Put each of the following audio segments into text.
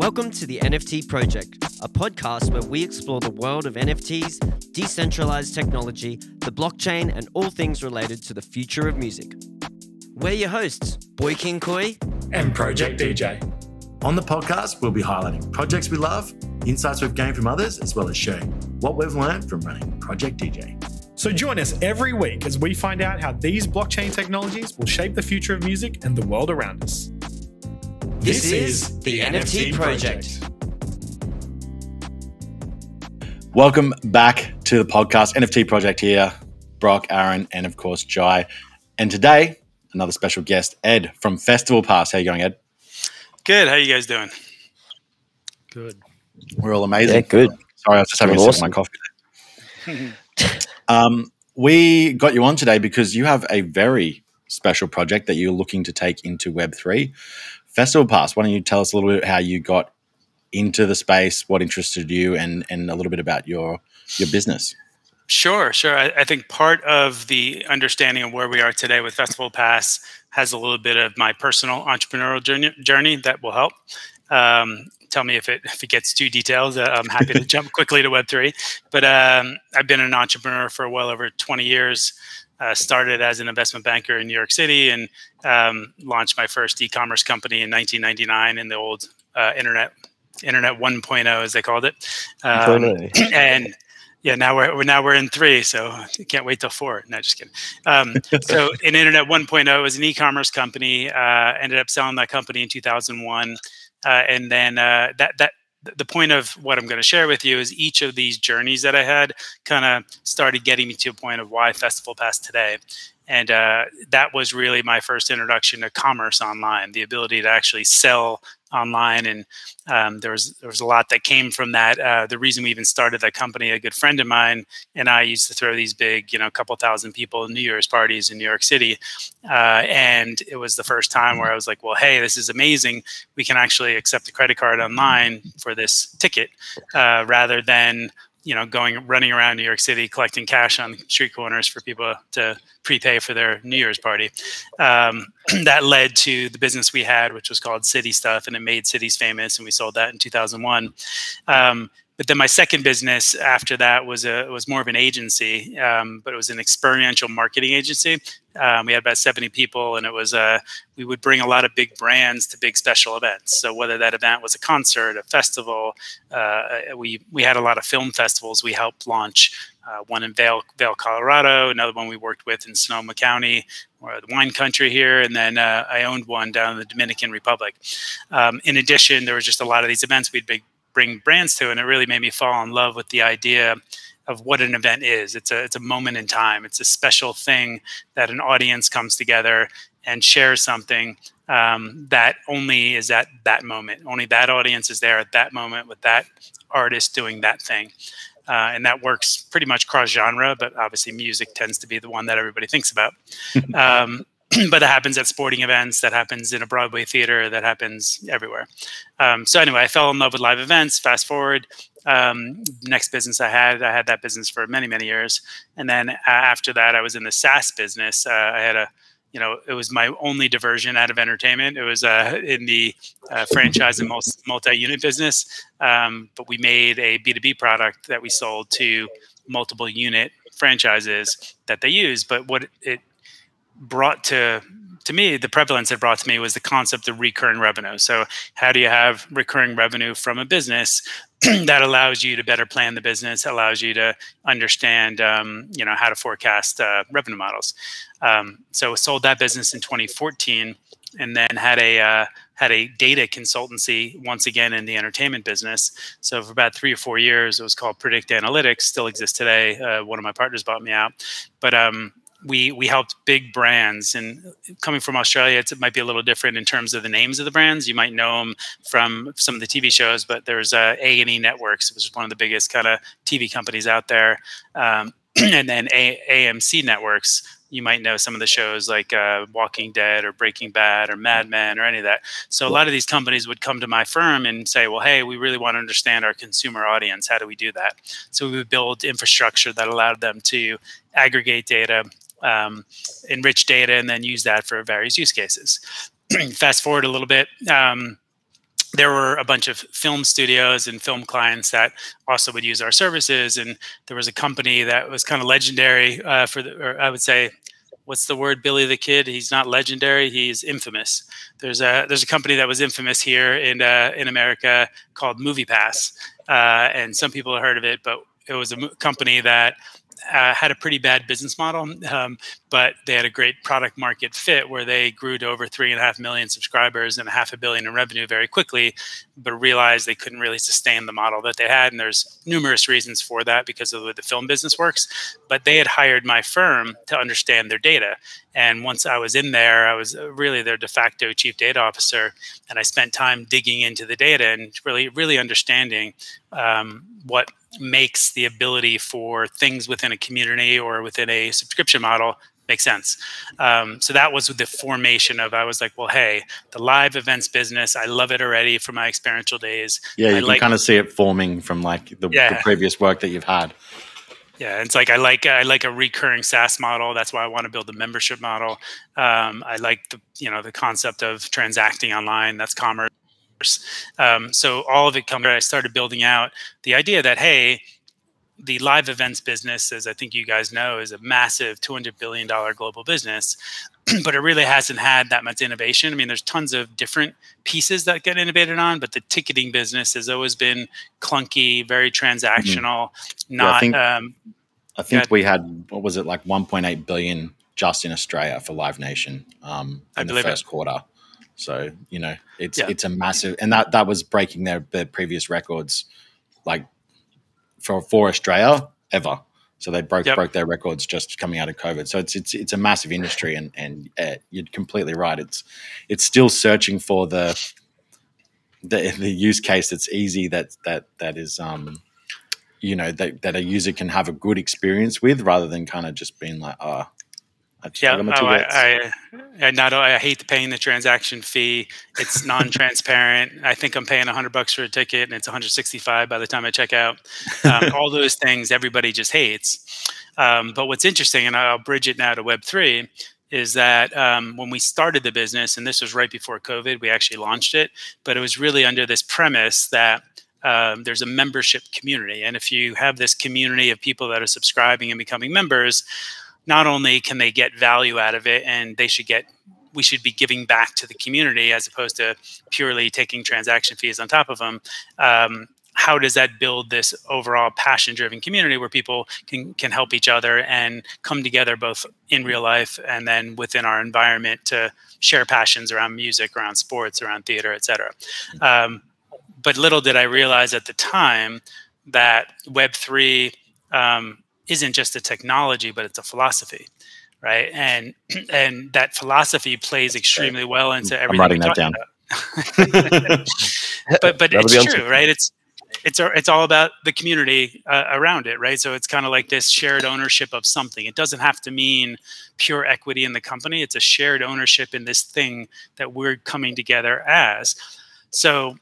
Welcome to the NFT Project, a podcast where we explore the world of NFTs, decentralized technology, the blockchain, and all things related to the future of music. We're your hosts, Boi King Koi and Project DJ. On the podcast, we'll be highlighting projects we love, insights we've gained from others, as well as sharing what we've learned from running Project DJ. So join us every week as we find out how these blockchain technologies will shape the future of music and the world around us. This, this is the NFT Project. Welcome back to the podcast, NFT Project here. Brok, Aaron, and of course Jai. And today, another special guest, Ed from Festival Pass. How you going, Ed? Good. How you guys doing? Good. We're all amazing. Yeah, good. Sorry, I was just having a sip of my coffee. um, we got you on today because you have a very special project that you're looking to take into Web3. Festival Pass, why don't you tell us a little bit how you got into the space, what interested you, and, and a little bit about your, your business? Sure, sure. I, I, think part of the understanding of where we are today with Festival Pass has a little bit of my personal entrepreneurial journey, journey that will help. Um, tell me if it if it gets too detailed. Uh, I'm happy to jump quickly to Web three. But um, I've been an entrepreneur for well over 20 years. Uh, started as an investment banker in New York City and um, launched my first e-commerce company in 1999 in the old uh, internet internet 1.0 as they called it. Um, and yeah, now we're, we're, now we're in three, so can't wait till four. No, just kidding. Um, so in Internet 1.0 was an e-commerce company. Uh, ended up selling that company in 2001, uh, and then uh, that that the point of what I'm going to share with you is each of these journeys that I had kind of started getting me to a point of why Festival Pass today. And uh, that was really my first introduction to commerce online, the ability to actually sell online, and um, there was there was a lot that came from that. Uh, the reason we even started that company, a good friend of mine and I used to throw these big, you know, couple thousand people New Year's parties in New York City, uh, and it was the first time where I was like, well, hey, this is amazing. We can actually accept a credit card online for this ticket uh, rather than you know, going running around New York City collecting cash on street corners for people to prepay for their New Year's party. Um, that led to the business we had, which was called City Stuff, and it made cities famous, and we sold that in 2001. Um, but then my second business after that was a was more of an agency, um, but it was an experiential marketing agency. Um, we had about 70 people, and it was uh, we would bring a lot of big brands to big special events. So whether that event was a concert, a festival, uh, we we had a lot of film festivals. We helped launch uh, one in Vail, Vail, Colorado, another one we worked with in Sonoma County, or the wine country here, and then uh, I owned one down in the Dominican Republic. Um, in addition, there was just a lot of these events we'd big bring brands to, and it really made me fall in love with the idea of what an event is. It's a it's a moment in time. It's a special thing that an audience comes together and shares something um, that only is at that moment. Only that audience is there at that moment with that artist doing that thing. Uh, and that works pretty much cross genre, but obviously music tends to be the one that everybody thinks about. um, but that happens at sporting events, that happens in a Broadway theater, that happens everywhere. Um, so anyway, I fell in love with live events. Fast forward, um, next business I had, I had that business for many, many years, and then after that, I was in the SaaS business. Uh, I had a you know, it was my only diversion out of entertainment. It was uh, in the uh, franchise and multi-unit business, um, but we made a B2B product that we sold to multiple unit franchises that they use. But what it brought to to me, the prevalence it brought to me was the concept of recurring revenue. So, how do you have recurring revenue from a business that allows you to better plan the business, allows you to understand, um, you know, how to forecast uh, revenue models. Um, so, sold that business in 2014, and then had a uh, had a data consultancy once again in the entertainment business. So for about three or four years, it was called Predict Analytics. Still exists today. Uh, one of my partners bought me out, but um, we we helped big brands and coming from australia it might be a little different in terms of the names of the brands you might know them from some of the tv shows but there's uh, a&e networks which is one of the biggest kind of tv companies out there um, and then a- amc networks you might know some of the shows like uh, Walking Dead or Breaking Bad or Mad Men or any of that. So a lot of these companies would come to my firm and say, "Well, hey, we really want to understand our consumer audience. How do we do that?" So we would build infrastructure that allowed them to aggregate data, um, enrich data, and then use that for various use cases. Fast forward a little bit. Um, there were a bunch of film studios and film clients that also would use our services. And there was a company that was kind of legendary uh, for the, or I would say, what's the word? Billy the Kid. He's not legendary. He's infamous. There's a there's a company that was infamous here in uh, in America called MoviePass, uh, and some people have heard of it, but it was a company that uh, had a pretty bad business model, um, but they had a great product market fit where they grew to over three and a half million subscribers and a half a billion in revenue very quickly, but realized they couldn't really sustain the model that they had. And there's numerous reasons for that because of the way the film business works. But they had hired my firm to understand their data. And once I was in there, I was really their de facto chief data officer. And I spent time digging into the data and really, really understanding um, what makes the ability for things within a community or within a subscription model make sense. Um, so that was the formation of I was like, well, hey, the live events business, I love it already from my experiential days. Yeah, you I can like, kind of see it forming from like the, Yeah. the previous work that you've had. Yeah, it's like I like I like a recurring SaaS model. That's why I want to build a membership model. Um, I like the you know the concept of transacting online. That's commerce. Um, so all of it comes. I started building out the idea that hey, the live events business, as I think you guys know, is a massive two hundred billion dollar global business, but it really hasn't had that much innovation. I mean, there's tons of different pieces that get innovated on, but the ticketing business has always been clunky, very transactional, not. think- um, I think Yeah. we had what was it like 1.8 billion just in Australia for Live Nation um, I in the believe it. first quarter. So you know it's Yeah. it's a massive, and that that was breaking their, their previous records, like for for Australia ever. So they broke Yep. broke their records just coming out of COVID. So it's it's it's a massive industry, and and uh, you're completely right. It's it's still searching for the the the use case that's easy that that that is um you know that, that a user can have a good experience with rather than kind of just being like oh Yeah, oh, I. I, I not I hate paying the transaction fee. It's non-transparent. I think I'm paying 100 bucks for a ticket, and it's 165 by the time I check out. Um, all those things everybody just hates. Um, but what's interesting, and I'll bridge it now to Web three, is that um, when we started the business, and this was right before COVID, we actually launched it, but it was really under this premise that um, there's a membership community, and if you have this community of people that are subscribing and becoming members, not only can they get value out of it and they should get we should be giving back to the community as opposed to purely taking transaction fees on top of them um, how does that build this overall passion driven community where people can can help each other and come together both in real life and then within our environment to share passions around music around sports around theater etc um, but little did i realize at the time that web3 um, isn't just a technology but it's a philosophy right? And and that philosophy plays extremely well into everything. I'm writing that down. but but That'll it's true right? It's it's it's all about the community uh, around it right? So it's kind of like this shared ownership of something. It doesn't have to mean pure equity in the company. It's a shared ownership in this thing that we're coming together as. So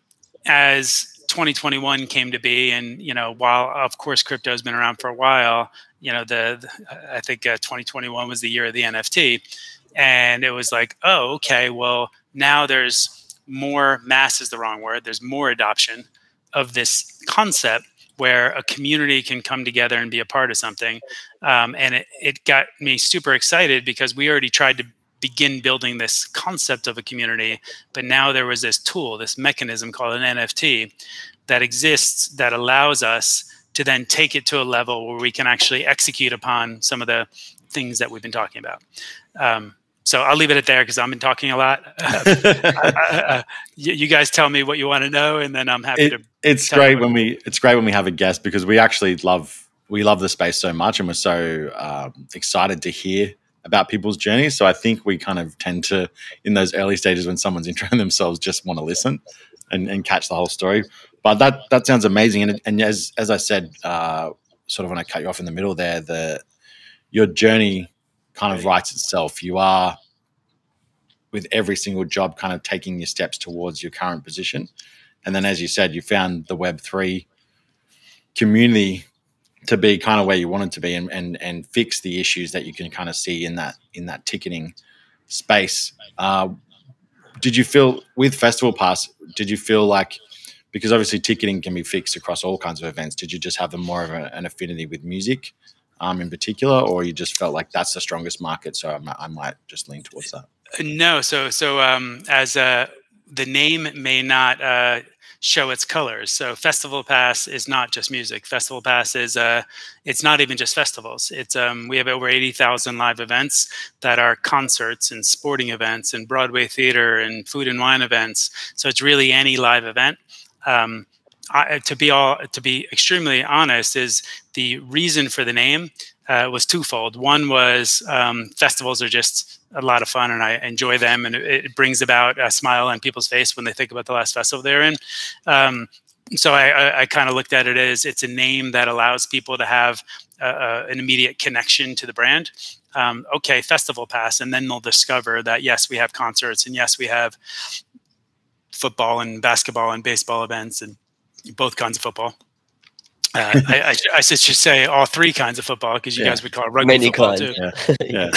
as 2021 came to be and you know while of course crypto has been around for a while you know the, the i think uh, 2021 was the year of the nft and it was like oh okay well now there's more mass is the wrong word there's more adoption of this concept where a community can come together and be a part of something um, and it, it got me super excited because we already tried to begin building this concept of a community but now there was this tool this mechanism called an nft that exists that allows us to then take it to a level where we can actually execute upon some of the things that we've been talking about. Um, so i'll leave it at there because i've been talking a lot. Uh, you, you guys tell me what you want to know and then i'm happy It- to it's great when we it's great when we have a guest because we actually love we love the space so much and we're so um, excited to hear about people's journeys so i think we kind of tend to in those early stages when someone's introing themselves just want to listen and, and catch the whole story. But that that sounds amazing. And, and as as i said uh, sort of when i cut you off in the middle there the your journey kind of writes itself. You are with every single job kind of taking your steps towards your current position. And then, as you said, you found the Web3 community to be kind of where you wanted to be and, and, and fix the issues that you can kind of see in that in that ticketing space. Uh, did you feel with Festival Pass? Did you feel like because obviously ticketing can be fixed across all kinds of events? Did you just have a more of a, an affinity with music? Um, in particular, or you just felt like that's the strongest market, so I might, I might just lean towards that. No, so so um, as uh, the name may not uh, show its colors. So Festival Pass is not just music. Festival Pass is uh, it's not even just festivals. It's um, we have over eighty thousand live events that are concerts and sporting events and Broadway theater and food and wine events. So it's really any live event. Um, I, to be all to be extremely honest, is the reason for the name uh, was twofold. One was um, festivals are just a lot of fun and I enjoy them, and it, it, brings about a smile on people's face when they think about the last festival they're in. Um, so I, I, I kind of looked at it as it's a name that allows people to have uh, an immediate connection to the brand. Um, okay, festival pass, and then they'll discover that yes, we have concerts, and yes, we have football and basketball and baseball events and both kinds of football. Uh, I, I, I, should say all three kinds of football because you yeah. guys would call it rugby Many football kinds, too. Yeah.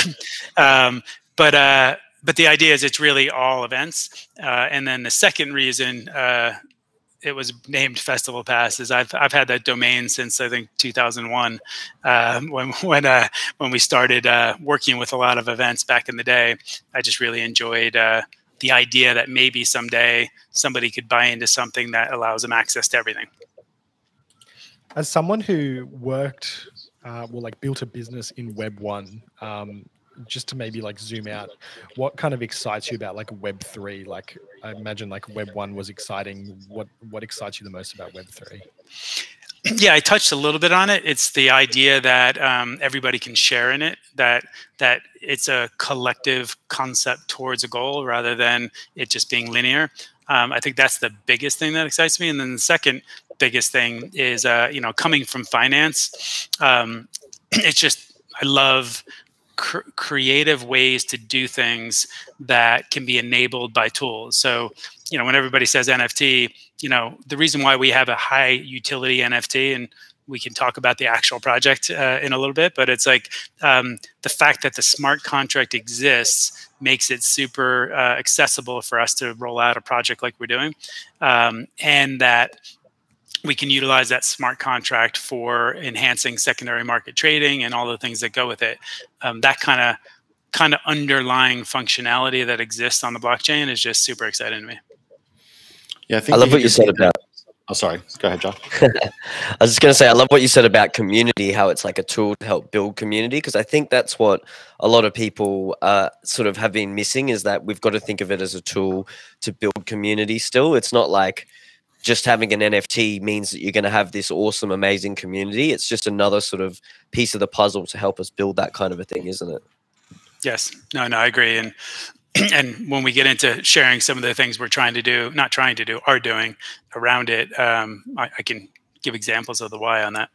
yeah. um, but uh, but the idea is it's really all events. Uh, and then the second reason uh, it was named Festival Pass is I've I've had that domain since I think 2001 um, when when uh, when we started uh, working with a lot of events back in the day. I just really enjoyed the idea that maybe someday somebody could buy into something that allows them access to everything as someone who worked uh, well like built a business in web one um, just to maybe like zoom out what kind of excites you about like web 3 like i imagine like web 1 was exciting. What what excites you the most about web 3 yeah i touched a little bit on it. It's the idea that um, everybody can share in it that that it's a collective concept towards a goal rather than it just being linear. Um, i think that's the biggest thing that excites me. And then the second biggest thing is uh, you know coming from finance um, it's just i love cr- creative ways to do things that can be enabled by tools. So you know when everybody says nft you know the reason why we have a high utility nft and we can talk about the actual project uh, in a little bit but it's like um, the fact that the smart contract exists makes it super uh, accessible for us to roll out a project like we're doing. Um, and that we can utilize that smart contract for enhancing secondary market trading and all the things that go with it. Um, that kind of kind of underlying functionality that exists on the blockchain is just super exciting to me. Yeah, I, think I love what you said about. Oh, sorry. Go ahead, John. I was just going to say, I love what you said about community, how it's like a tool to help build community, because I think that's what a lot of people uh, sort of have been missing is that we've got to think of it as a tool to build community still. It's not like, just having an NFT means that you're going to have this awesome, amazing community. It's just another sort of piece of the puzzle to help us build that kind of a thing, isn't it? Yes. No, no, I agree. And and when we get into sharing some of the things we're trying to do, not trying to do, are doing around it, um, I, I can give examples of the why on that.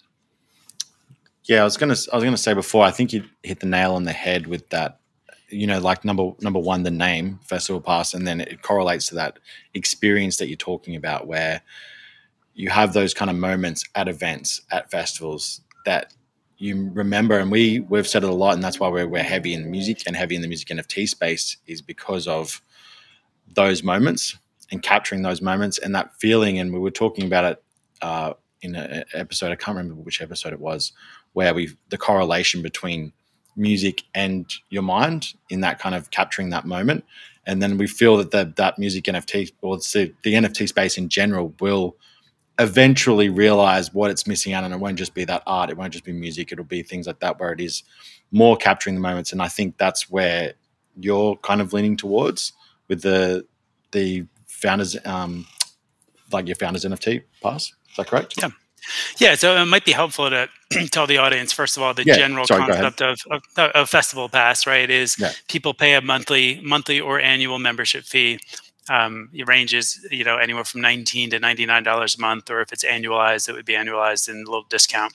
Yeah, I was gonna I was gonna say before. I think you hit the nail on the head with that you know, like number number one, the name Festival Pass, and then it correlates to that experience that you're talking about, where you have those kind of moments at events, at festivals that you remember. And we we've said it a lot, and that's why we're we're heavy in music and heavy in the music NFT space is because of those moments and capturing those moments and that feeling. And we were talking about it uh, in an episode. I can't remember which episode it was, where we the correlation between music and your mind in that kind of capturing that moment. And then we feel that the, that music NFT or the, the NFT space in general will eventually realize what it's missing out on. It won't just be that art. It won't just be music. It'll be things like that where it is more capturing the moments. And I think that's where you're kind of leaning towards with the the founders, um, like your founders NFT pass. Is that correct? Yeah. Yeah, so it might be helpful to tell the audience first of all the yeah, general sorry, concept of, of, of, festival pass. Right, is yeah. people pay a monthly, monthly or annual membership fee. Um, it ranges, you know, anywhere from nineteen to ninety nine dollars a month, or if it's annualized, it would be annualized in a little discount.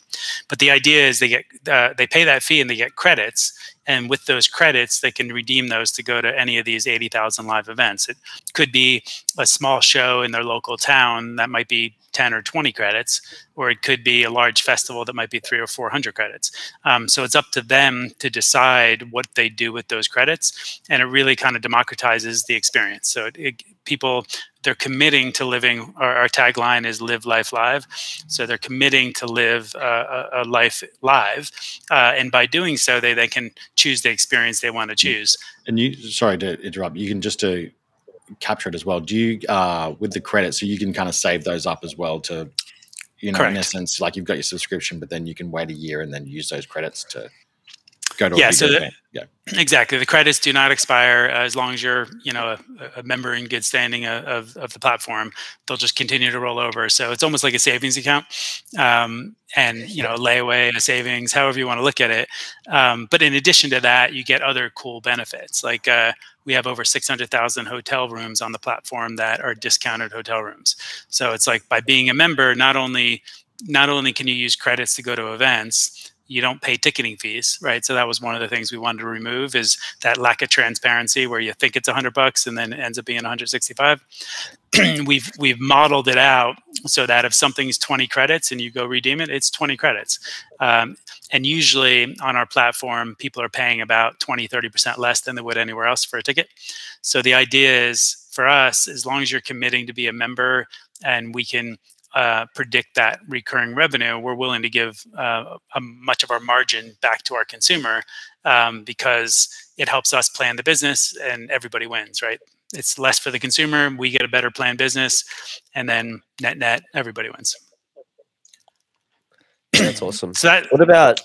But the idea is they get uh, they pay that fee and they get credits and with those credits, they can redeem those to go to any of these 80,000 live events. It could be a small show in their local town that might be 10 or 20 credits, or it could be a large festival that might be three or 400 credits. Um, so it's up to them to decide what they do with those credits. And it really kind of democratizes the experience. So it, it, people, they're committing to living, our, our, tagline is live life live. So they're committing to live uh, a, a, life live. Uh, and by doing so, they, they can choose the experience they want to choose. And you, sorry to interrupt, you can just to capture it as well. Do you uh, with the credits, so you can kind of save those up as well to, you know, Correct. in essence, like you've got your subscription, but then you can wait a year and then use those credits to go to yeah. so the, yeah, exactly. The credits do not expire uh, as long as you're you know a, a member in good standing of, of, of, the platform. They'll just continue to roll over. So it's almost like a savings account, um, and you know layaway, a savings, however you want to look at it. Um, but in addition to that, you get other cool benefits like. Uh, we have over 600,000 hotel rooms on the platform that are discounted hotel rooms. So it's like by being a member, not only not only can you use credits to go to events, you don't pay ticketing fees, right? So that was one of the things we wanted to remove is that lack of transparency where you think it's 100 bucks and then it ends up being 165. we've we've modeled it out so that if something's 20 credits and you go redeem it, it's 20 credits. Um, and usually on our platform, people are paying about 20, 30% less than they would anywhere else for a ticket. So the idea is for us, as long as you're committing to be a member and we can uh, predict that recurring revenue, we're willing to give uh, much of our margin back to our consumer um, because it helps us plan the business and everybody wins, right? It's less for the consumer, we get a better planned business, and then net net, everybody wins. That's awesome. so that, what about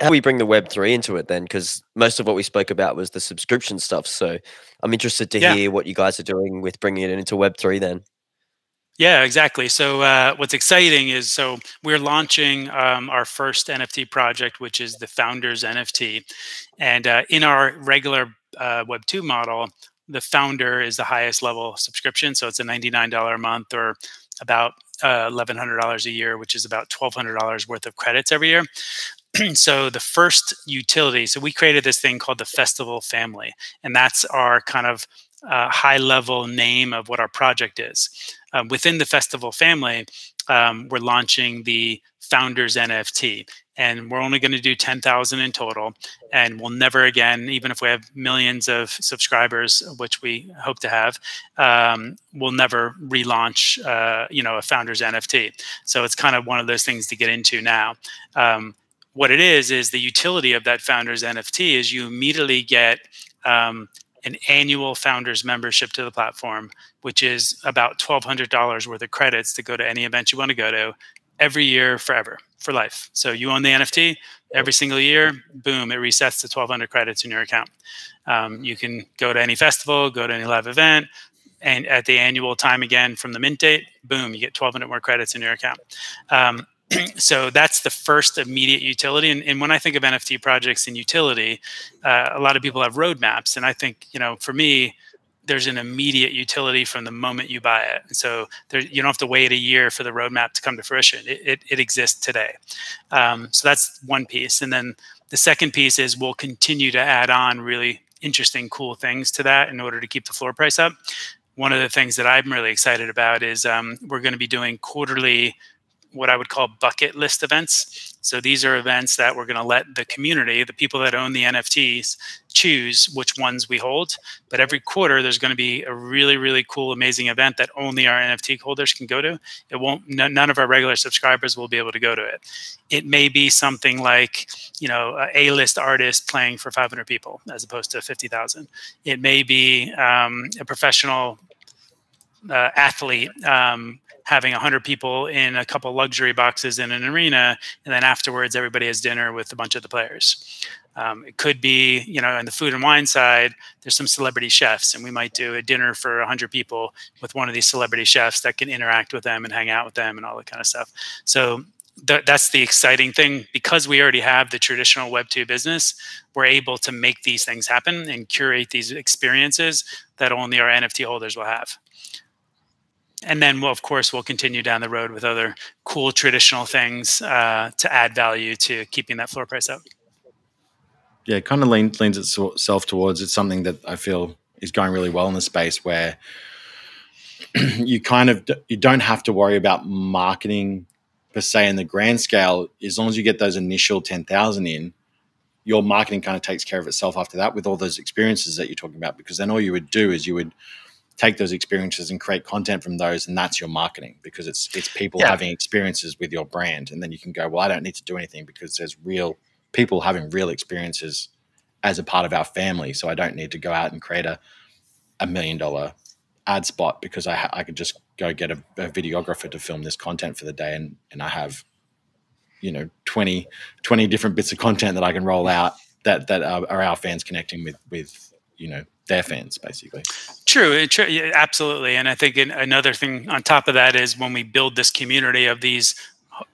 how we bring the Web three into it then? Because most of what we spoke about was the subscription stuff. So I'm interested to yeah. hear what you guys are doing with bringing it into Web three then. Yeah, exactly. So uh, what's exciting is so we're launching um, our first NFT project, which is the Founders NFT, and uh, in our regular uh, Web two model, the founder is the highest level subscription, so it's a ninety nine dollar a month or about uh, eleven hundred dollars a year, which is about twelve hundred dollars worth of credits every year. so the first utility, so we created this thing called the Festival Family, and that's our kind of uh, high level name of what our project is. Um, within the festival family, um, we're launching the founders NFT, and we're only going to do 10,000 in total. And we'll never again, even if we have millions of subscribers, which we hope to have, um, we'll never relaunch, uh, you know, a founders NFT. So it's kind of one of those things to get into now. Um, what it is is the utility of that founders NFT is you immediately get um, an annual founders membership to the platform, which is about $1,200 worth of credits to go to any event you want to go to every year forever for life. So you own the NFT every single year, boom, it resets to 1,200 credits in your account. Um, you can go to any festival, go to any live event, and at the annual time again from the mint date, boom, you get 1,200 more credits in your account. Um, so that's the first immediate utility. And, and, when I think of NFT projects and utility, uh, a lot of people have roadmaps. And I think, you know, for me, there's an immediate utility from the moment you buy it. So there, you don't have to wait a year for the roadmap to come to fruition. It, it, it exists today. Um, so that's one piece. And then the second piece is we'll continue to add on really interesting, cool things to that in order to keep the floor price up. One of the things that I'm really excited about is um, we're going to be doing quarterly what I would call bucket list events. So these are events that we're going to let the community, the people that own the NFTs, choose which ones we hold. But every quarter, there's going to be a really, really cool, amazing event that only our NFT holders can go to. It won't. none of our regular subscribers will be able to go to it. It may be something like, you know, a A-list artist playing for 500 people as opposed to 50,000. It may be um, a professional uh, athlete. Um, having 100 people in a couple luxury boxes in an arena and then afterwards everybody has dinner with a bunch of the players. Um, it could be you know on the food and wine side there's some celebrity chefs and we might do a dinner for 100 people with one of these celebrity chefs that can interact with them and hang out with them and all that kind of stuff. So th- that's the exciting thing. Because we already have the traditional web 2 business we're able to make these things happen and curate these experiences that only our nft holders will have and then we'll, of course we'll continue down the road with other cool traditional things uh, to add value to keeping that floor price up. Yeah, it kind of leans, leans itself towards it's something that I feel is going really well in the space where you kind of you don't have to worry about marketing per se in the grand scale. As long as you get those initial 10,000 in your marketing kind of takes care of itself after that with all those experiences that you're talking about because then all you would do is you would take those experiences and create content from those and that's your marketing because it's it's people yeah. having experiences with your brand and then you can go well I don't need to do anything because there's real people having real experiences as a part of our family so I don't need to go out and create a a million dollar ad spot because I, ha- I could just go get a, a, videographer to film this content for the day and, and I have, you know, 20, 20 different bits of content that I can roll out that, that are, are our fans connecting with, with, you know, their fans basically. True, true absolutely. And I think another thing on top of that is when we build this community of these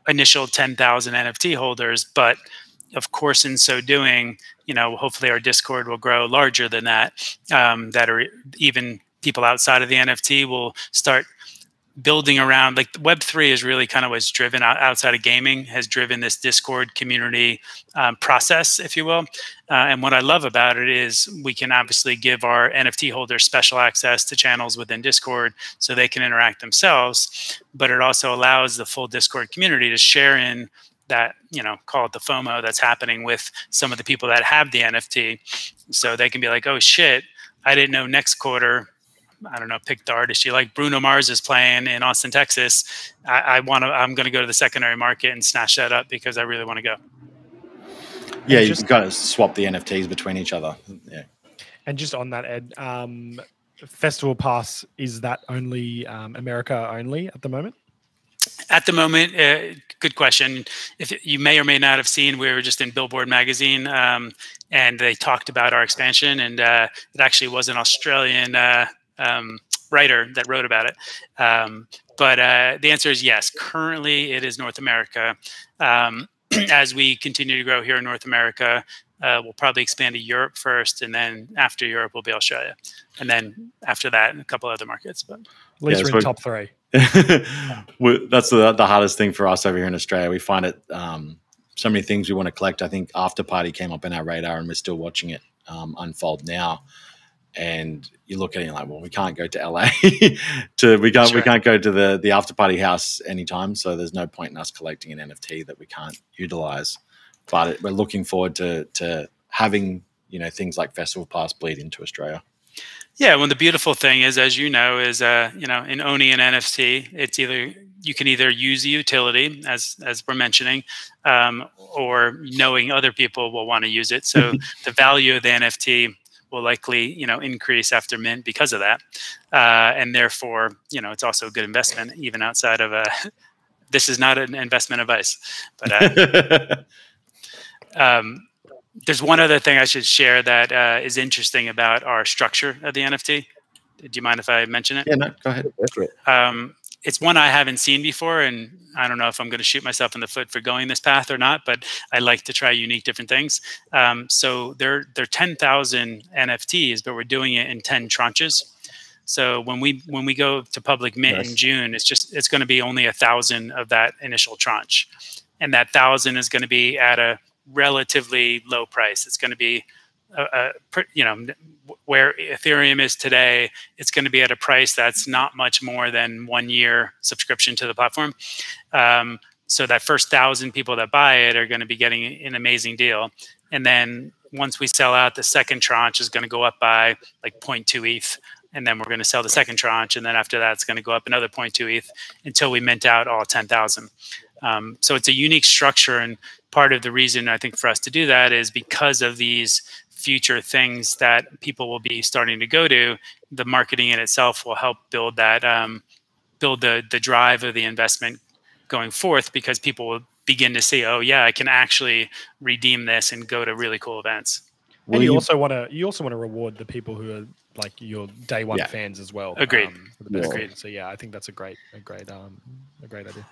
initial 10,000 NFT holders, but of course, in so doing, you know, hopefully our Discord will grow larger than that. Um, that are even people outside of the NFT will start building around like web 3 is really kind of what's driven outside of gaming has driven this discord community um, process if you will. Uh, and what i love about it is we can obviously give our nft holders special access to channels within discord so they can interact themselves but it also allows the full discord community to share in that you know call it the fomo that's happening with some of the people that have the nft so they can be like oh shit i didn't know next quarter I don't know, pick the artist you like. Bruno Mars is playing in Austin, Texas. I, I want to. I'm going to go to the secondary market and snatch that up because I really want to go. Yeah, you just, got to swap the NFTs between each other. Yeah. And just on that, Ed, um, Festival Pass is that only um, America only at the moment? At the moment, uh, good question. If you may or may not have seen, we were just in Billboard magazine, um, and they talked about our expansion, and uh, it actually was an Australian uh, um, writer that wrote about it. Um, but uh, the answer is yes. Currently, it is North America. Um, as we continue to grow here in North America, uh, we'll probably expand to Europe first, and then after Europe, will be Australia, and then after that, a couple other markets. But at least yeah, we're in top three. that's the, the hardest thing for us over here in Australia. We find it um, so many things we want to collect. I think After Party came up in our radar, and we're still watching it um, unfold now and you look at it and you're like, well, we can't go to LA to we can't we can't go to the the after party house anytime. So there's no point in us collecting an NFT that we can't utilize. But it, we're looking forward to to having you know things like Festival Pass bleed into Australia. Yeah, well, the beautiful thing is, as you know, is uh, you know, in owning an NFT, it's either you can either use the utility, as as we're mentioning, um, or knowing other people will want to use it. So the value of the NFT will likely you know increase after mint because of that. Uh, and therefore you know it's also a good investment even outside of a this is not an investment advice but uh, um, there's one other thing i should share that uh, is interesting about our structure of the nft do you mind if i mention it? Yeah no go ahead. Um, it's one I haven't seen before, and I don't know if I'm going to shoot myself in the foot for going this path or not. But I like to try unique different things. Um, so they're they're 10,000 NFTs, but we're doing it in 10 tranches. So when we when we go to public mint nice. in June, it's just it's going to be only a thousand of that initial tranche, and that thousand is going to be at a relatively low price. It's going to be a, you know where Ethereum is today, it's going to be at a price that's not much more than one year subscription to the platform. Um, so that first thousand people that buy it are going to be getting an amazing deal, and then once we sell out, the second tranche is going to go up by like 0.2 ETH, and then we're going to sell the second tranche, and then after that, it's going to go up another 0.2 ETH until we mint out all 10,000. Um, so it's a unique structure, and part of the reason I think for us to do that is because of these future things that people will be starting to go to, the marketing in itself will help build that, um, build the the drive of the investment going forth because people will begin to see, oh yeah, I can actually redeem this and go to really cool events. And you, you also want to you also want to reward the people who are like your day one yeah. fans as well. Agreed. Um, Agreed. So yeah, I think that's a great a great um a great idea.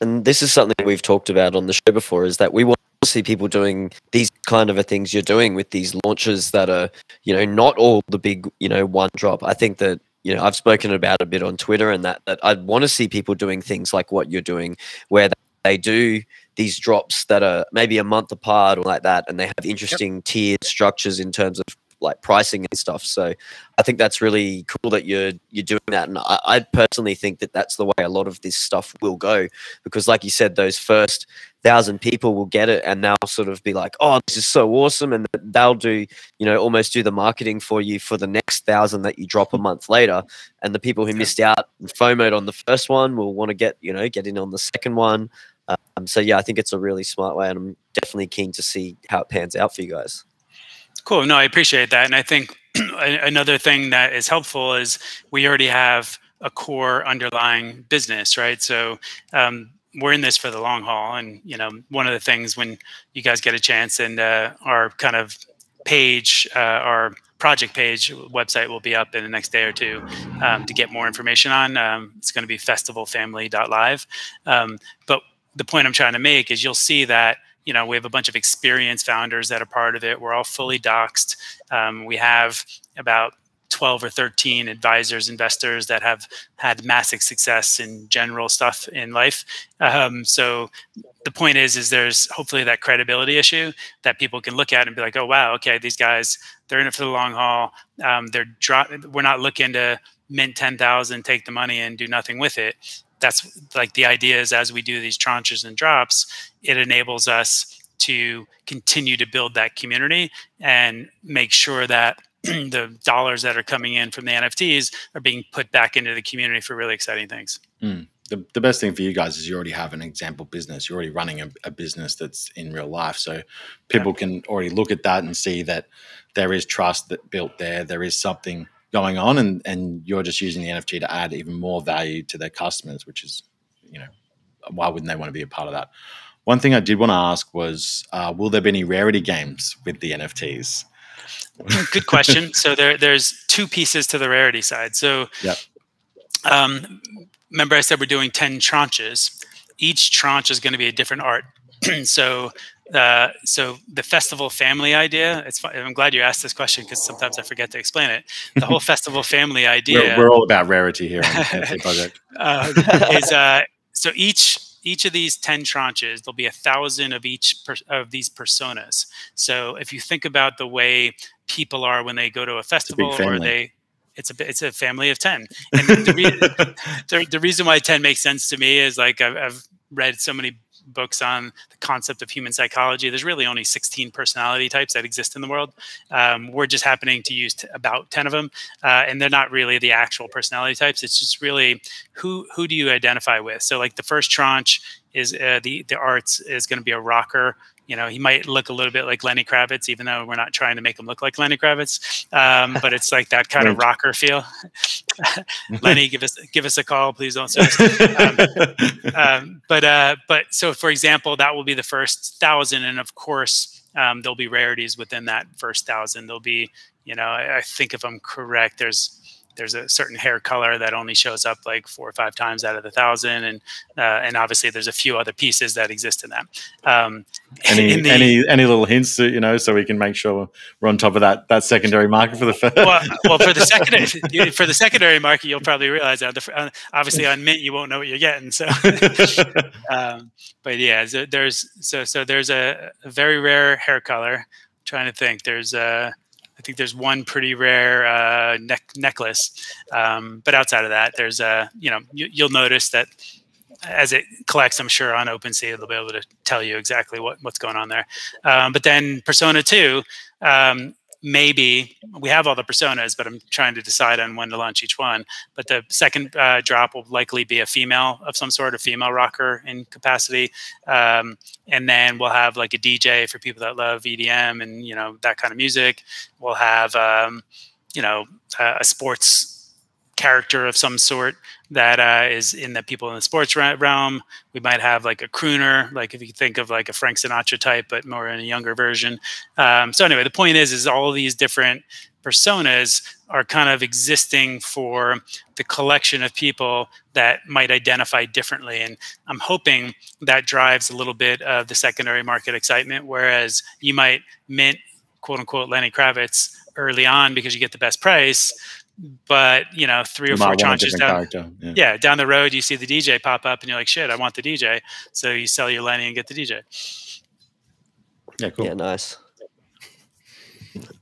And this is something we've talked about on the show before is that we want see people doing these kind of things you're doing with these launches that are, you know, not all the big, you know, one drop. I think that you know I've spoken about a bit on Twitter and that that I want to see people doing things like what you're doing, where they do these drops that are maybe a month apart or like that, and they have interesting yep. tiered structures in terms of like pricing and stuff. So I think that's really cool that you're you're doing that, and I, I, personally think that that's the way a lot of this stuff will go because, like you said, those first thousand people will get it and they'll sort of be like, "Oh, this is so awesome," and they'll do you know almost do the marketing for you for the next thousand that you drop a month later, and the people who missed out and FOMOed on the first one will want to get you know get in on the second one. Um, so yeah, I think it's a really smart way, and I'm definitely keen to see how it pans out for you guys. Cool. No, I appreciate that. And I think another thing that is helpful is we already have a core underlying business, right? So um, we're in this for the long haul. And, you know, one of the things when you guys get a chance and uh, our kind of page, uh, our project page website will be up in the next day or two um, to get more information on. Um, it's going to be festivalfamily.live. Um, but the point I'm trying to make is you'll see that you know, we have a bunch of experienced founders that are part of it. We're all fully doxed. Um, we have about 12 or 13 advisors, investors that have had massive success in general stuff in life. Um, so the point is, is there's hopefully that credibility issue that people can look at and be like, oh wow, okay, these guys they're in it for the long haul. Um, they're drop. We're not looking to mint 10,000, take the money and do nothing with it that's like the idea is as we do these tranches and drops, it enables us to continue to build that community and make sure that the dollars that are coming in from the NFTs are being put back into the community for really exciting things. Mm. The, the best thing for you guys is you already have an example business. You're already running a, a business that's in real life. So people yeah. can already look at that and see that there is trust that built there. There is something going on and and you're just using the nft to add even more value to their customers which is you know why wouldn't they want to be a part of that one thing i did want to ask was uh, will there be any rarity games with the nfts good question. So there there's two pieces to the rarity side. So yeah. um, remember i said we're doing 10 tranches. Each tranche is going to be a different art. So uh, so the festival family idea it's fun. i'm glad you asked this question because sometimes i forget to explain it. The whole festival family idea we're, we're, all about rarity here on the project. Uh, is uh, so each each of these 10 tranches there'll be a thousand of each per, of these personas. So if you think about the way people are when they go to a festival a or they it's a it's a family of 10 and the, re- the, the, reason why 10 makes sense to me is like I've, I've read so many books on the concept of human psychology. There's really only 16 personality types that exist in the world. Um, we're just happening to use about 10 of them, uh, and they're not really the actual personality types. It's just really who who do you identify with. So like the first tranche is uh, the the arts is going to be a rocker you know, he might look a little bit like Lenny Kravitz, even though we're not trying to make him look like Lenny Kravitz. Um, but it's like that kind of rocker feel. Lenny, give us give us a call, please don't sue um, um, but uh, but so for example, that will be the first thousand, and of course, um, there'll be rarities within that first thousand. There'll be, you know, I, I think if I'm correct, there's there's a certain hair color that only shows up like four or five times out of the thousand, and uh, and obviously there's a few other pieces that exist in that. Um, any the, any any little hints, you know, so we can make sure we're on top of that that secondary market for the first. Well, well, for the secondary for the secondary market, you'll probably realize that. The, uh, obviously, on Mint, you won't know what you're getting. So, um, but yeah, so there's so so there's a, a very rare hair color. I'm trying to think, there's a think there's one pretty rare uh, neck necklace, um, but outside of that, there's a you know you, will notice that as it collects, I'm sure on OpenSea they'll be able to tell you exactly what what's going on there. Um, but then Persona Two, um, maybe we have all the personas, but I'm trying to decide on when to launch each one. But the second uh, drop will likely be a female of some sort, a female rocker in capacity, um, and then we'll have like a DJ for people that love EDM and you know that kind of music. We'll have um, you know a sports character of some sort that uh, is in the people in the sports realm. We might have like a crooner, like if you think of like a Frank Sinatra type, but more in a younger version. Um, so anyway, the point is, is all these different personas are kind of existing for the collection of people that might identify differently. And I'm hoping that drives a little bit of the secondary market excitement, whereas you might mint quote unquote Lenny Kravitz early on because you get the best price but you know, three You or four might want a tranches down. Yeah. yeah, down the road, you see the DJ pop up, and you're like, shit, I want the DJ. So you sell your Lenny and get the DJ. Yeah, cool. Yeah, nice.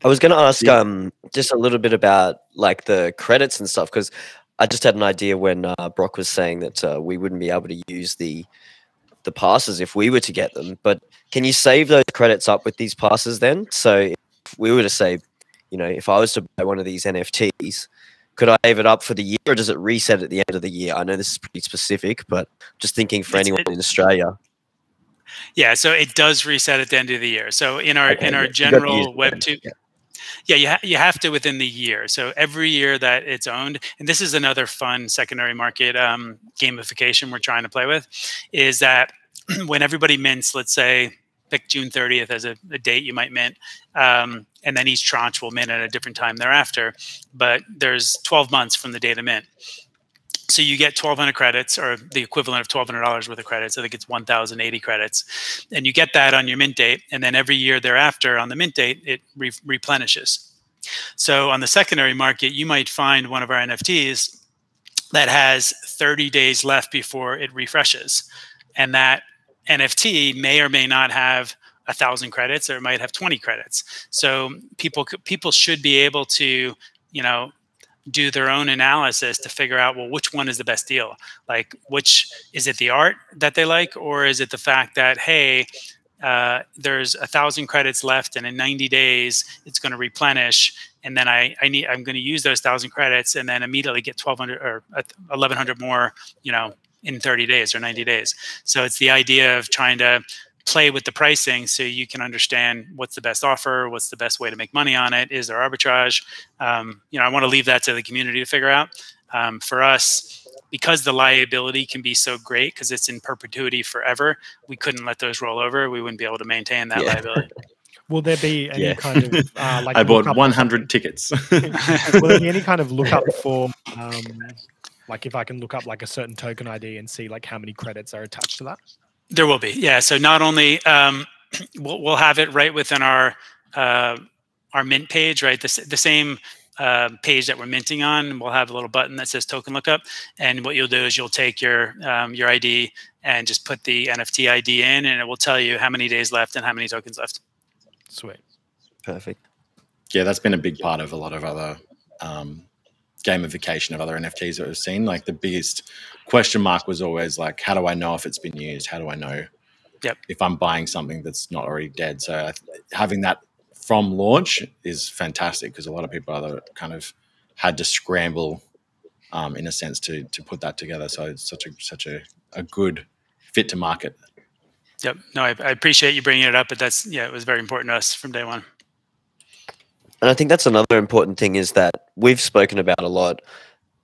I was going to ask Yeah. um just a little bit about like the credits and stuff because I just had an idea when uh, Brok was saying that uh, we wouldn't be able to use the the passes if we were to get them. But can you save those credits up with these passes then? So if we were to say, you know, if I was to buy one of these NFTs, could I save it up for the year or does it reset at the end of the year? I know this is pretty specific, but just thinking for It's- anyone it- in Australia. Yeah, so it does reset at the end of the year. So in our Okay, in our you got to use general Web two, yeah. yeah, you ha- you have to within the year. So every year that it's owned, and this is another fun secondary market um, gamification we're trying to play with, is that when everybody mints, let's say pick June 30th as a, a date you might mint, um, and then each tranche will mint at a different time thereafter. But there's 12 months from the date of mint. So you get 1,200 credits, or the equivalent of $1,200 worth of credits. I think it's 1,080 credits, and you get that on your mint date. And then every year thereafter, on the mint date, it re- replenishes. So on the secondary market, you might find one of our NFTs that has 30 days left before it refreshes, and that NFT may or may not have a thousand credits, or it might have 20 credits. So people people should be able to, you know, do their own analysis to figure out well which one is the best deal like which is it the art that they like or is it the fact that hey uh, there's a thousand credits left and in 90 days it's going to replenish and then I, I need i'm going to use those thousand credits and then immediately get 1200 or uh, 1100 more you know in 30 days or 90 days so it's the idea of trying to play with the pricing so you can understand what's the best offer what's the best way to make money on it is there arbitrage um, you know i want to leave that to the community to figure out um, for us because the liability can be so great because it's in perpetuity forever we couldn't let those roll over we wouldn't be able to maintain that Yeah. liability Will there be any Yeah. kind of uh, like I bought 100 tickets. Will there be any kind of lookup for um, like if I can look up like a certain token ID and see like how many credits are attached to that? There will be, yeah. So not only um, we'll, we'll have it right within our uh, our mint page, right? The, the same uh, page that we're minting on. We'll have a little button that says token lookup, and what you'll do is you'll take your um, your ID and just put the NFT ID in, and it will tell you how many days left and how many tokens left. Sweet. Perfect. yeah, that's been a big part of a lot of other um, gamification of other NFTs that we've seen. Like the biggest question mark was always like, how do I know if it's been used? How do I know Yep. if I'm buying something that's not already dead? So having that from launch is fantastic because a lot of people other kind of had to scramble um, in a sense to to put that together. So it's such a such a, a good fit to market. Yep. No, I, I appreciate you bringing it up, but that's yeah, it was very important to us from day one. And I think that's another important thing is that we've spoken about a lot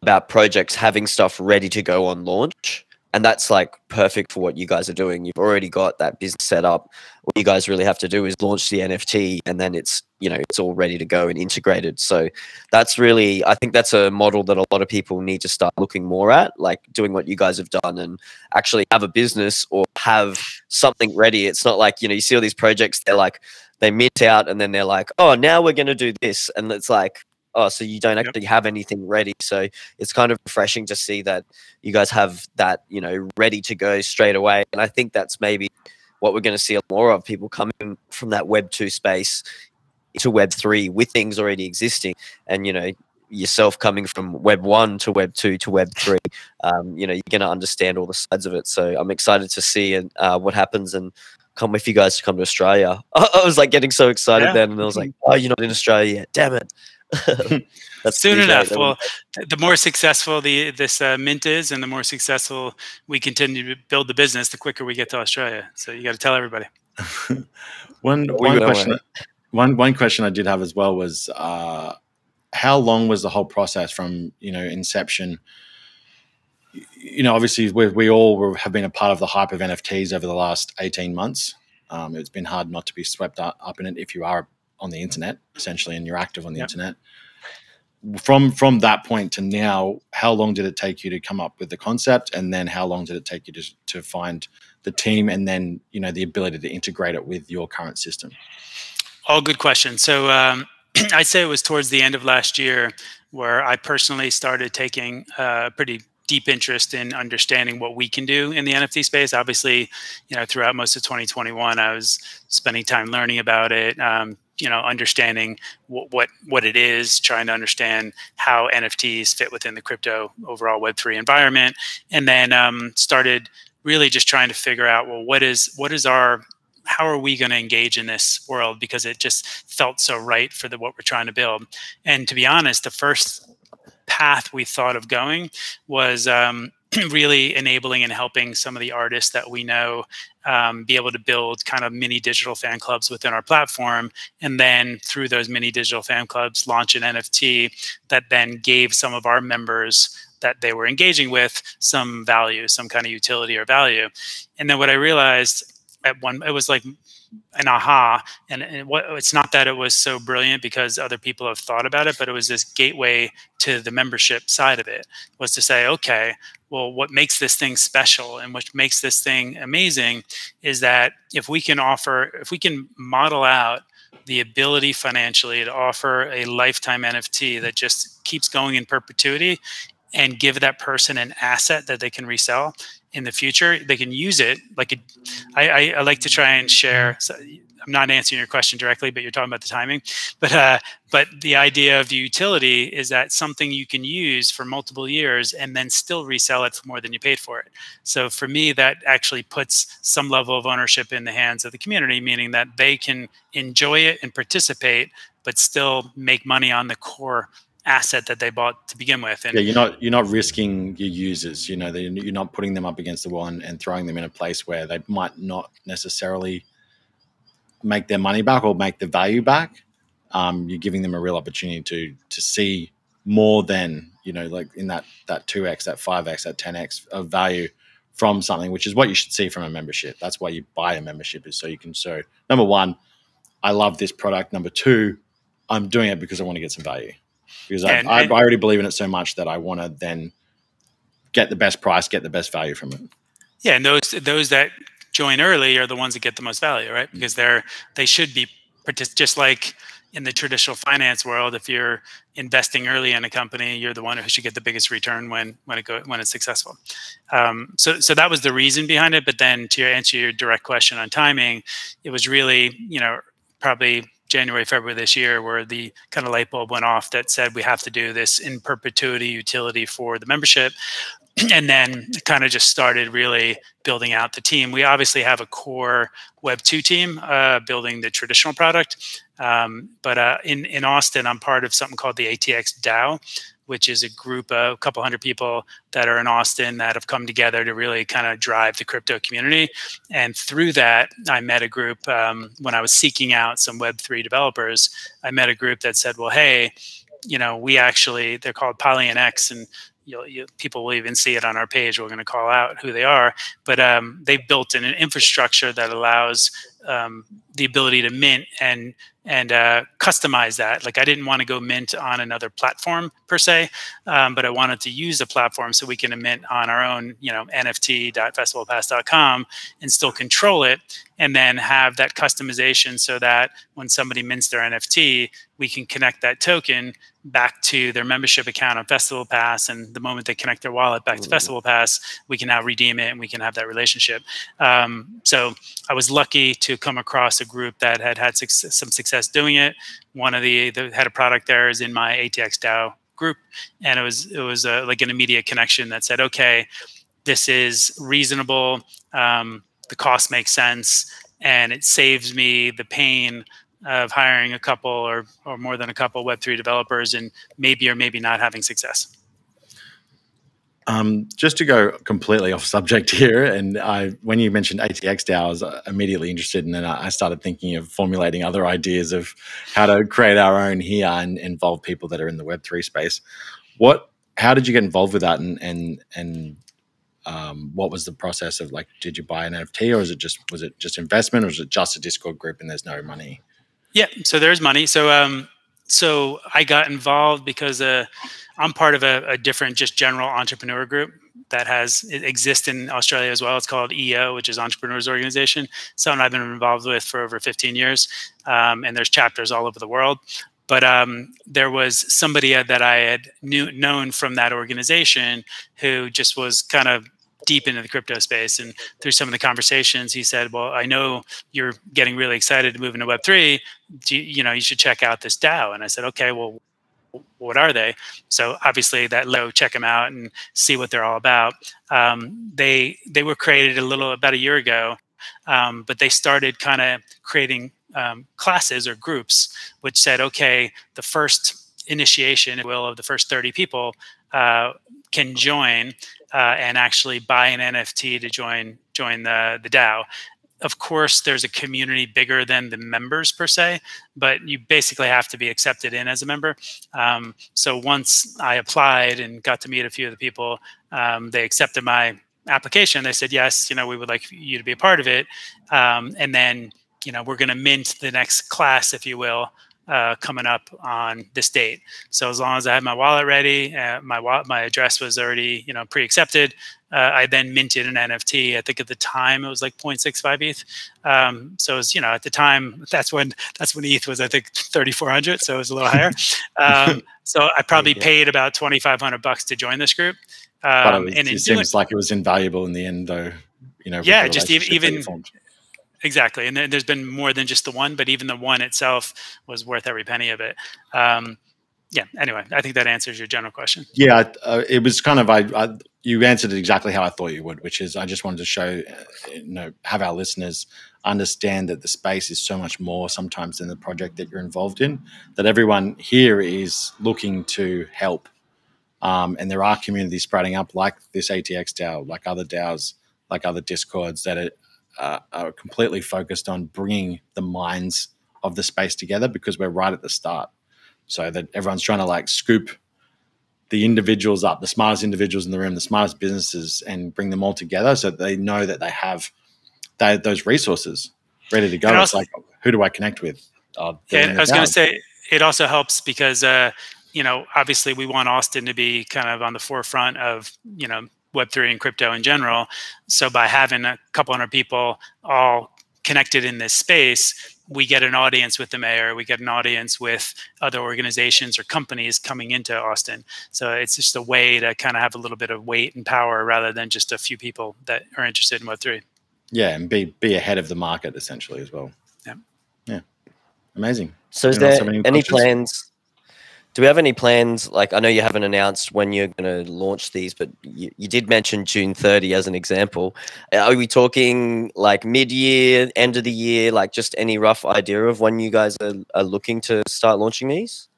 about projects having stuff ready to go on launch. And that's like perfect for what you guys are doing. You've already got that business set up. What you guys really have to do is launch the NFT and then it's, you know, it's all ready to go and integrated. So that's really, I think that's a model that a lot of people need to start looking more at, like doing what you guys have done and actually have a business or have something ready. It's not like, you know, you see all these projects, they're like, they mint out and then they're like, oh, now we're going to do this. And it's like, oh, so you don't Yep. actually have anything ready. So it's kind of refreshing to see that you guys have that, you know, ready to go straight away. And I think that's maybe what we're going to see a lot more of people coming from that Web 2 space to Web 3 with things already existing. And, you know, yourself coming from Web 1 to Web 2 to Web 3, um, you know, you're going to understand all the sides of it. So I'm excited to see and uh, what happens and come with you guys to come to Australia. I was like getting so excited Yeah. then, and I was like, "Oh, you're not in Australia yet, damn it!" That's Soon enough. That Well, would- the more successful the this uh, mint is, and the more successful we continue to build the business, the quicker we get to Australia. So you got to tell everybody. one one question one one question I did have as well was uh, how long was the whole process from you know inception? You know, obviously we, we all were, have been a part of the hype of NFTs over the last eighteen months. Um, it's been hard not to be swept up, up in it if you are on the internet essentially and you're active on the Yep. internet. From from that point to now, how long did it take you to come up with the concept, and then how long did it take you to to find the team, and then you know the ability to integrate it with your current system? All good questions. So um, I'd say it was towards the end of last year where I personally started taking a pretty deep interest in understanding what we can do in the NFT space. Obviously, you know, throughout most of 2021, I was spending time learning about it, um, you know understanding what, what what it is trying to understand how nfts fit within the crypto overall web3 environment. And then um, started really just trying to figure out well what is what is our how are we going to engage in this world? Because it just felt so right for the what we're trying to build. And to be honest the first path we thought of going was um, really enabling and helping some of the artists that we know um, be able to build kind of mini digital fan clubs within our platform. And then through those mini digital fan clubs launch an nft that then gave some of our members that they were engaging with some value some kind of utility or value. And then what i realized at one it was like an aha and, and what, it's not that it was so brilliant because other people have thought about it but it was this gateway to the membership side of it was to say okay well what makes this thing special and what makes this thing amazing is that if we can offer if we can model out the ability financially to offer a lifetime nft that just keeps going in perpetuity and give that person an asset that they can resell in the future they can use it like I like to try and share so i'm not answering your question directly but you're talking about the timing. But uh, but the idea of the utility is that something you can use for multiple years and then still resell it for more than you paid for it. So for me that actually puts some level of ownership in the hands of the community meaning that they can enjoy it and participate but still make money on the core asset that they bought to begin with. And yeah, you're not you're not risking your users. You know, you're not putting them up against the wall and, and throwing them in a place where they might not necessarily make their money back or make the value back. Um, you're giving them a real opportunity to to see more than you know, like in that that two x, that five x, that ten x of value from something, which is what you should see from a membership. That's why you buy a membership is so you can so number one, I love this product. Number two, I'm doing it because I want to get some value because and, I, and, I already believe in it so much that I want to then get the best price, get the best value from it. Yeah, and those those that join early are the ones that get the most value, right? Mm. Because they're they should be just like in the traditional finance world. If you're investing early in a company, you're the one who should get the biggest return when when it go when it's successful. Um, so so that was the reason behind it. But then to answer your direct question on timing, it was really you know probably January, February this year, where the kind of light bulb went off that said we have to do this in perpetuity utility for the membership. And then kind of just started really building out the team. We obviously have a core Web two team uh, building the traditional product, um, but uh, in in Austin, I'm part of something called the ATX DAO, which is a group of a couple hundred people that are in Austin that have come together to really kind of drive the crypto community. And through that, I met a group um, when I was seeking out some Web3 developers. I met a group that said, well, hey, you know, we actually, they're called PolyNX, and you'll, you, people will even see it on our page. We're going to call out who they are, but um, they've built an, an infrastructure that allows um, the ability to mint and and uh, customize that. Like I didn't want to go mint on another platform per se, um, but I wanted to use a platform so we can mint on our own, you know, NFT.festivalpass.com and still control it, and then have that customization so that when somebody mints their NFT, we can connect that token back to their membership account on Festival Pass, and the moment they connect their wallet back to Festival Pass, we can now redeem it and we can have that relationship. Um, so I was lucky to come across a group that had had some success doing it. One of the, the head of product there is in my ATX DAO group, and it was it was a, like an immediate connection that said, okay, this is reasonable. Um, the cost makes sense, and it saves me the pain of hiring a couple or, or more than a couple Web3 developers and maybe or maybe not having success. Um, just to go completely off subject here, and I, when you mentioned ATX DAO, I was uh, immediately interested, and then I started thinking of formulating other ideas of how to create our own here and involve people that are in the Web three space. What? How did you get involved with that, and and and um, what was the process of like? Did you buy an NFT, or is it just was it just investment, or was it just a Discord group and there's no money? Yeah, so there's money. So um, so I got involved because uh, I'm part of a, a, different, just general entrepreneur group that has exists in Australia as well. It's called EO, which is Entrepreneurs Organization. Something I've been involved with for over 15 years, um, and there's chapters all over the world. but um, there was somebody that I had knew, known from that organization who just was kind of deep into the crypto space. And through some of the conversations, he said, "Well, I know you're getting really excited to move into Web three. You, you know, you should check out this DAO." And I said, "Okay, well." What are they? So obviously, that low check them out and see what they're all about. Um, they they were created a little about a year ago, um, but they started kind of creating um, classes or groups, which said, okay, the first initiation, will, of the first 30 people uh, can join uh, and actually buy an NFT to join join the the DAO. Of course, there's a community bigger than the members per se, but you basically have to be accepted in as a member. Um, so once I applied and got to meet a few of the people, um, they accepted my application. They said, yes, you know, we would like you to be a part of it. Um, and then you know, we're going to mint the next class, if you will, uh, coming up on this date. So as long as I had my wallet ready, uh, my wa- my address was already you know pre-accepted. Uh, I then minted an NFT. I think at the time it was like 0.65 ETH. Um, so it was, you know at the time that's when that's when ETH was I think 3,400. So it was a little higher. Um, so I probably paid about 2,500 bucks to join this group. Um, but it, and it seems like it was invaluable in the end, though. You know, yeah, just even even exactly. And there's been more than just the one, but even the one itself was worth every penny of it. Um, yeah. Anyway, I think that answers your general question. Yeah, uh, it was kind of I, I, you answered it exactly how I thought you would, which is I just wanted to show, uh, you know, have our listeners understand that the space is so much more sometimes than the project that you're involved in. That everyone here is looking to help, um, and there are communities sprouting up like this ATX DAO, like other DAOs, like other discords that are, uh, are completely focused on bringing the minds of the space together because we're right at the start. So that everyone's trying to like scoop the individuals up, the smartest individuals in the room, the smartest businesses, and bring them all together so that they know that they have they, those resources ready to go. And it's like, who do I connect with? Uh, yeah, I was going to say it also helps because uh, you know obviously we want Austin to be kind of on the forefront of you know Web3 and crypto in general. So by having a couple hundred people all connected in this space, we get an audience with the mayor, we get an audience with other organizations or companies coming into Austin. So it's just a way to kind of have a little bit of weight and power rather than just a few people that are interested in Web3. Yeah, and be be ahead of the market essentially as well. Yeah. Yeah. Amazing. So is there any, any plans do we have any plans? Like, I know you haven't announced when you're going to launch these, but you, you, did mention June 30 as an example. Are we talking like mid year, end of the year, like just any rough idea of when you guys are, are looking to start launching these?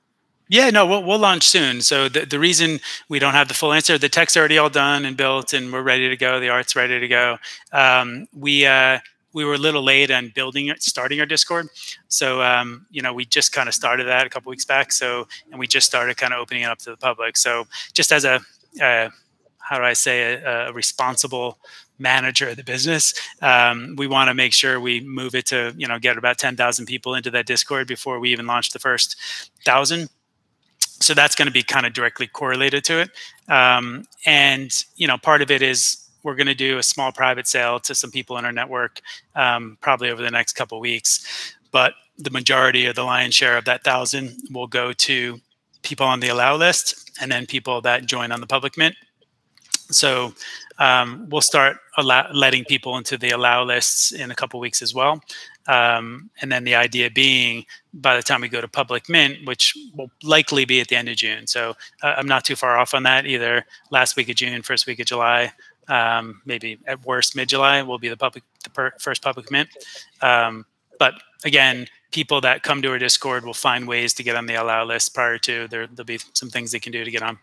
Yeah, no, we'll, we'll launch soon. So the, the reason we don't have the full answer, the tech's already all done and built, and we're ready to go. The art's ready to go. Um, we uh, we were a little late on building it, starting our Discord. So, um, you know, we just kind of started that a couple weeks back. So, and we just started kind of opening it up to the public. So, just as a, uh, how do I say, a, a, responsible manager of the business, um, we want to make sure we move it to, you know, get about 10,000 people into that Discord before we even launch the first thousand. So that's going to be kind of directly correlated to it. Um, and, you know, part of it is we're going to do a small private sale to some people in our network um, probably over the next couple weeks. But the majority of the lion's share of that thousand will go to people on the allow list and then people that join on the public mint. So um, we'll start allow- letting people into the allow lists in a couple weeks as well. Um, and then the idea being by the time we go to public mint, which will likely be at the end of June. So uh, I'm not too far off on that either. Last week of June, first week of July, um, maybe at worst mid July will be the public the per, first public mint. Um, but again, people that come to our Discord will find ways to get on the allow list prior to there. There'll be some things they can do to get on.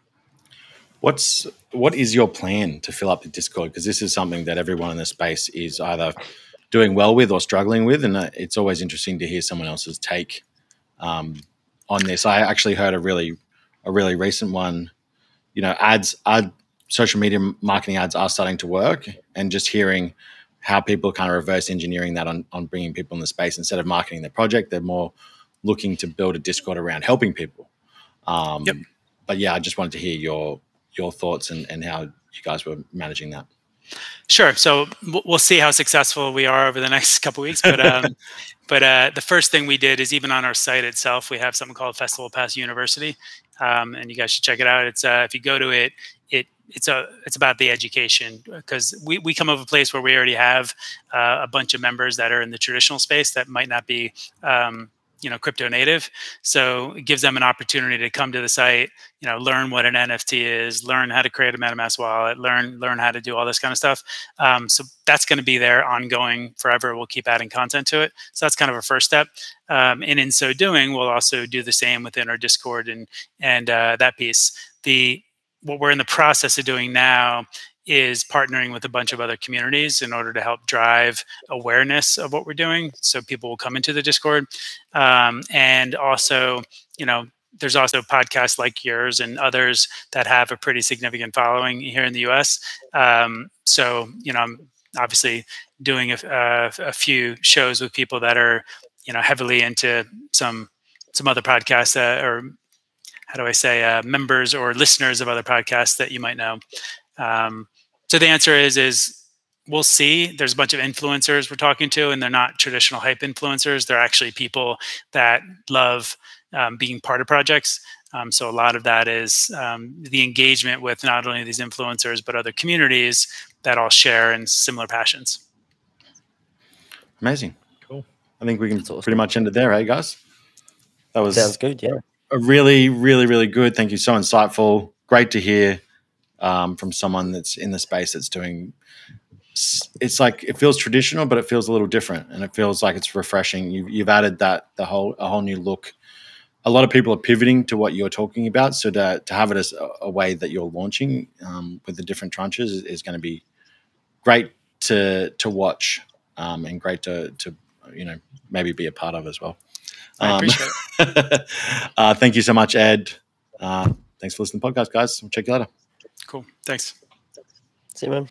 What's what is your plan to fill up the Discord? Because this is something that everyone in the space is either doing well with or struggling with, and uh, it's always interesting to hear someone else's take um, on this. I actually heard a really a really recent one. You know, ads ad social media marketing ads are starting to work and just hearing how people kind of reverse engineering that on, on bringing people in the space. Instead of marketing their project they're more looking to build a discord around helping people. Um, yep. but yeah i just wanted to hear your your thoughts and, and how you guys were managing that. Sure. So we'll see how successful we are over the next couple weeks but um, But uh, the first thing we did is even on our site itself, we have something called Festival Pass University, um, and you guys should check it out. It's uh, if you go to it it's a it's about the education because we, we come of a place where we already have uh, a bunch of members that are in the traditional space that might not be um, you know crypto native. So it gives them an opportunity to come to the site you know learn what an nft is learn how to create a metamask wallet learn learn how to do all this kind of stuff. Um, so that's going to be there ongoing forever. We'll keep adding content to it. So that's kind of a first step. Um, and in so doing we'll also do the same within our discord and and uh, that piece. The what we're in the process of doing now is partnering with a bunch of other communities in order to help drive awareness of what we're doing so people will come into the discord. Um, and also you know there's also podcasts like yours and others that have a pretty significant following here in the us um, so you know i'm obviously doing a, a, a, few shows with people that are you know heavily into some some other podcasts uh, or how do i say uh, members or listeners of other podcasts that you might know um, so the answer is is we'll see. There's a bunch of influencers we're talking to, and they're not traditional hype influencers. They're actually people that love um, being part of projects. Um, so a lot of that is um, the engagement with not only these influencers but other communities that all share in similar passions. Amazing. Cool. I think we can awesome. pretty much end it there, hey guys. That was sounds good. Yeah. Really, really, really good. Thank you. So insightful. Great to hear um, from someone that's in the space that's doing it's like it feels traditional but it feels a little different and it feels like it's refreshing you've, you've added that the whole a whole new look a lot of people are pivoting to what you're talking about so to, to have it as a, a way that you're launching um, with the different tranches is, is going to be great to to watch um, and great to to you know maybe be a part of as well I appreciate it. uh, thank you so much ed uh, thanks for listening to the podcast guys we'll check you later Cool. Thanks. See you, man.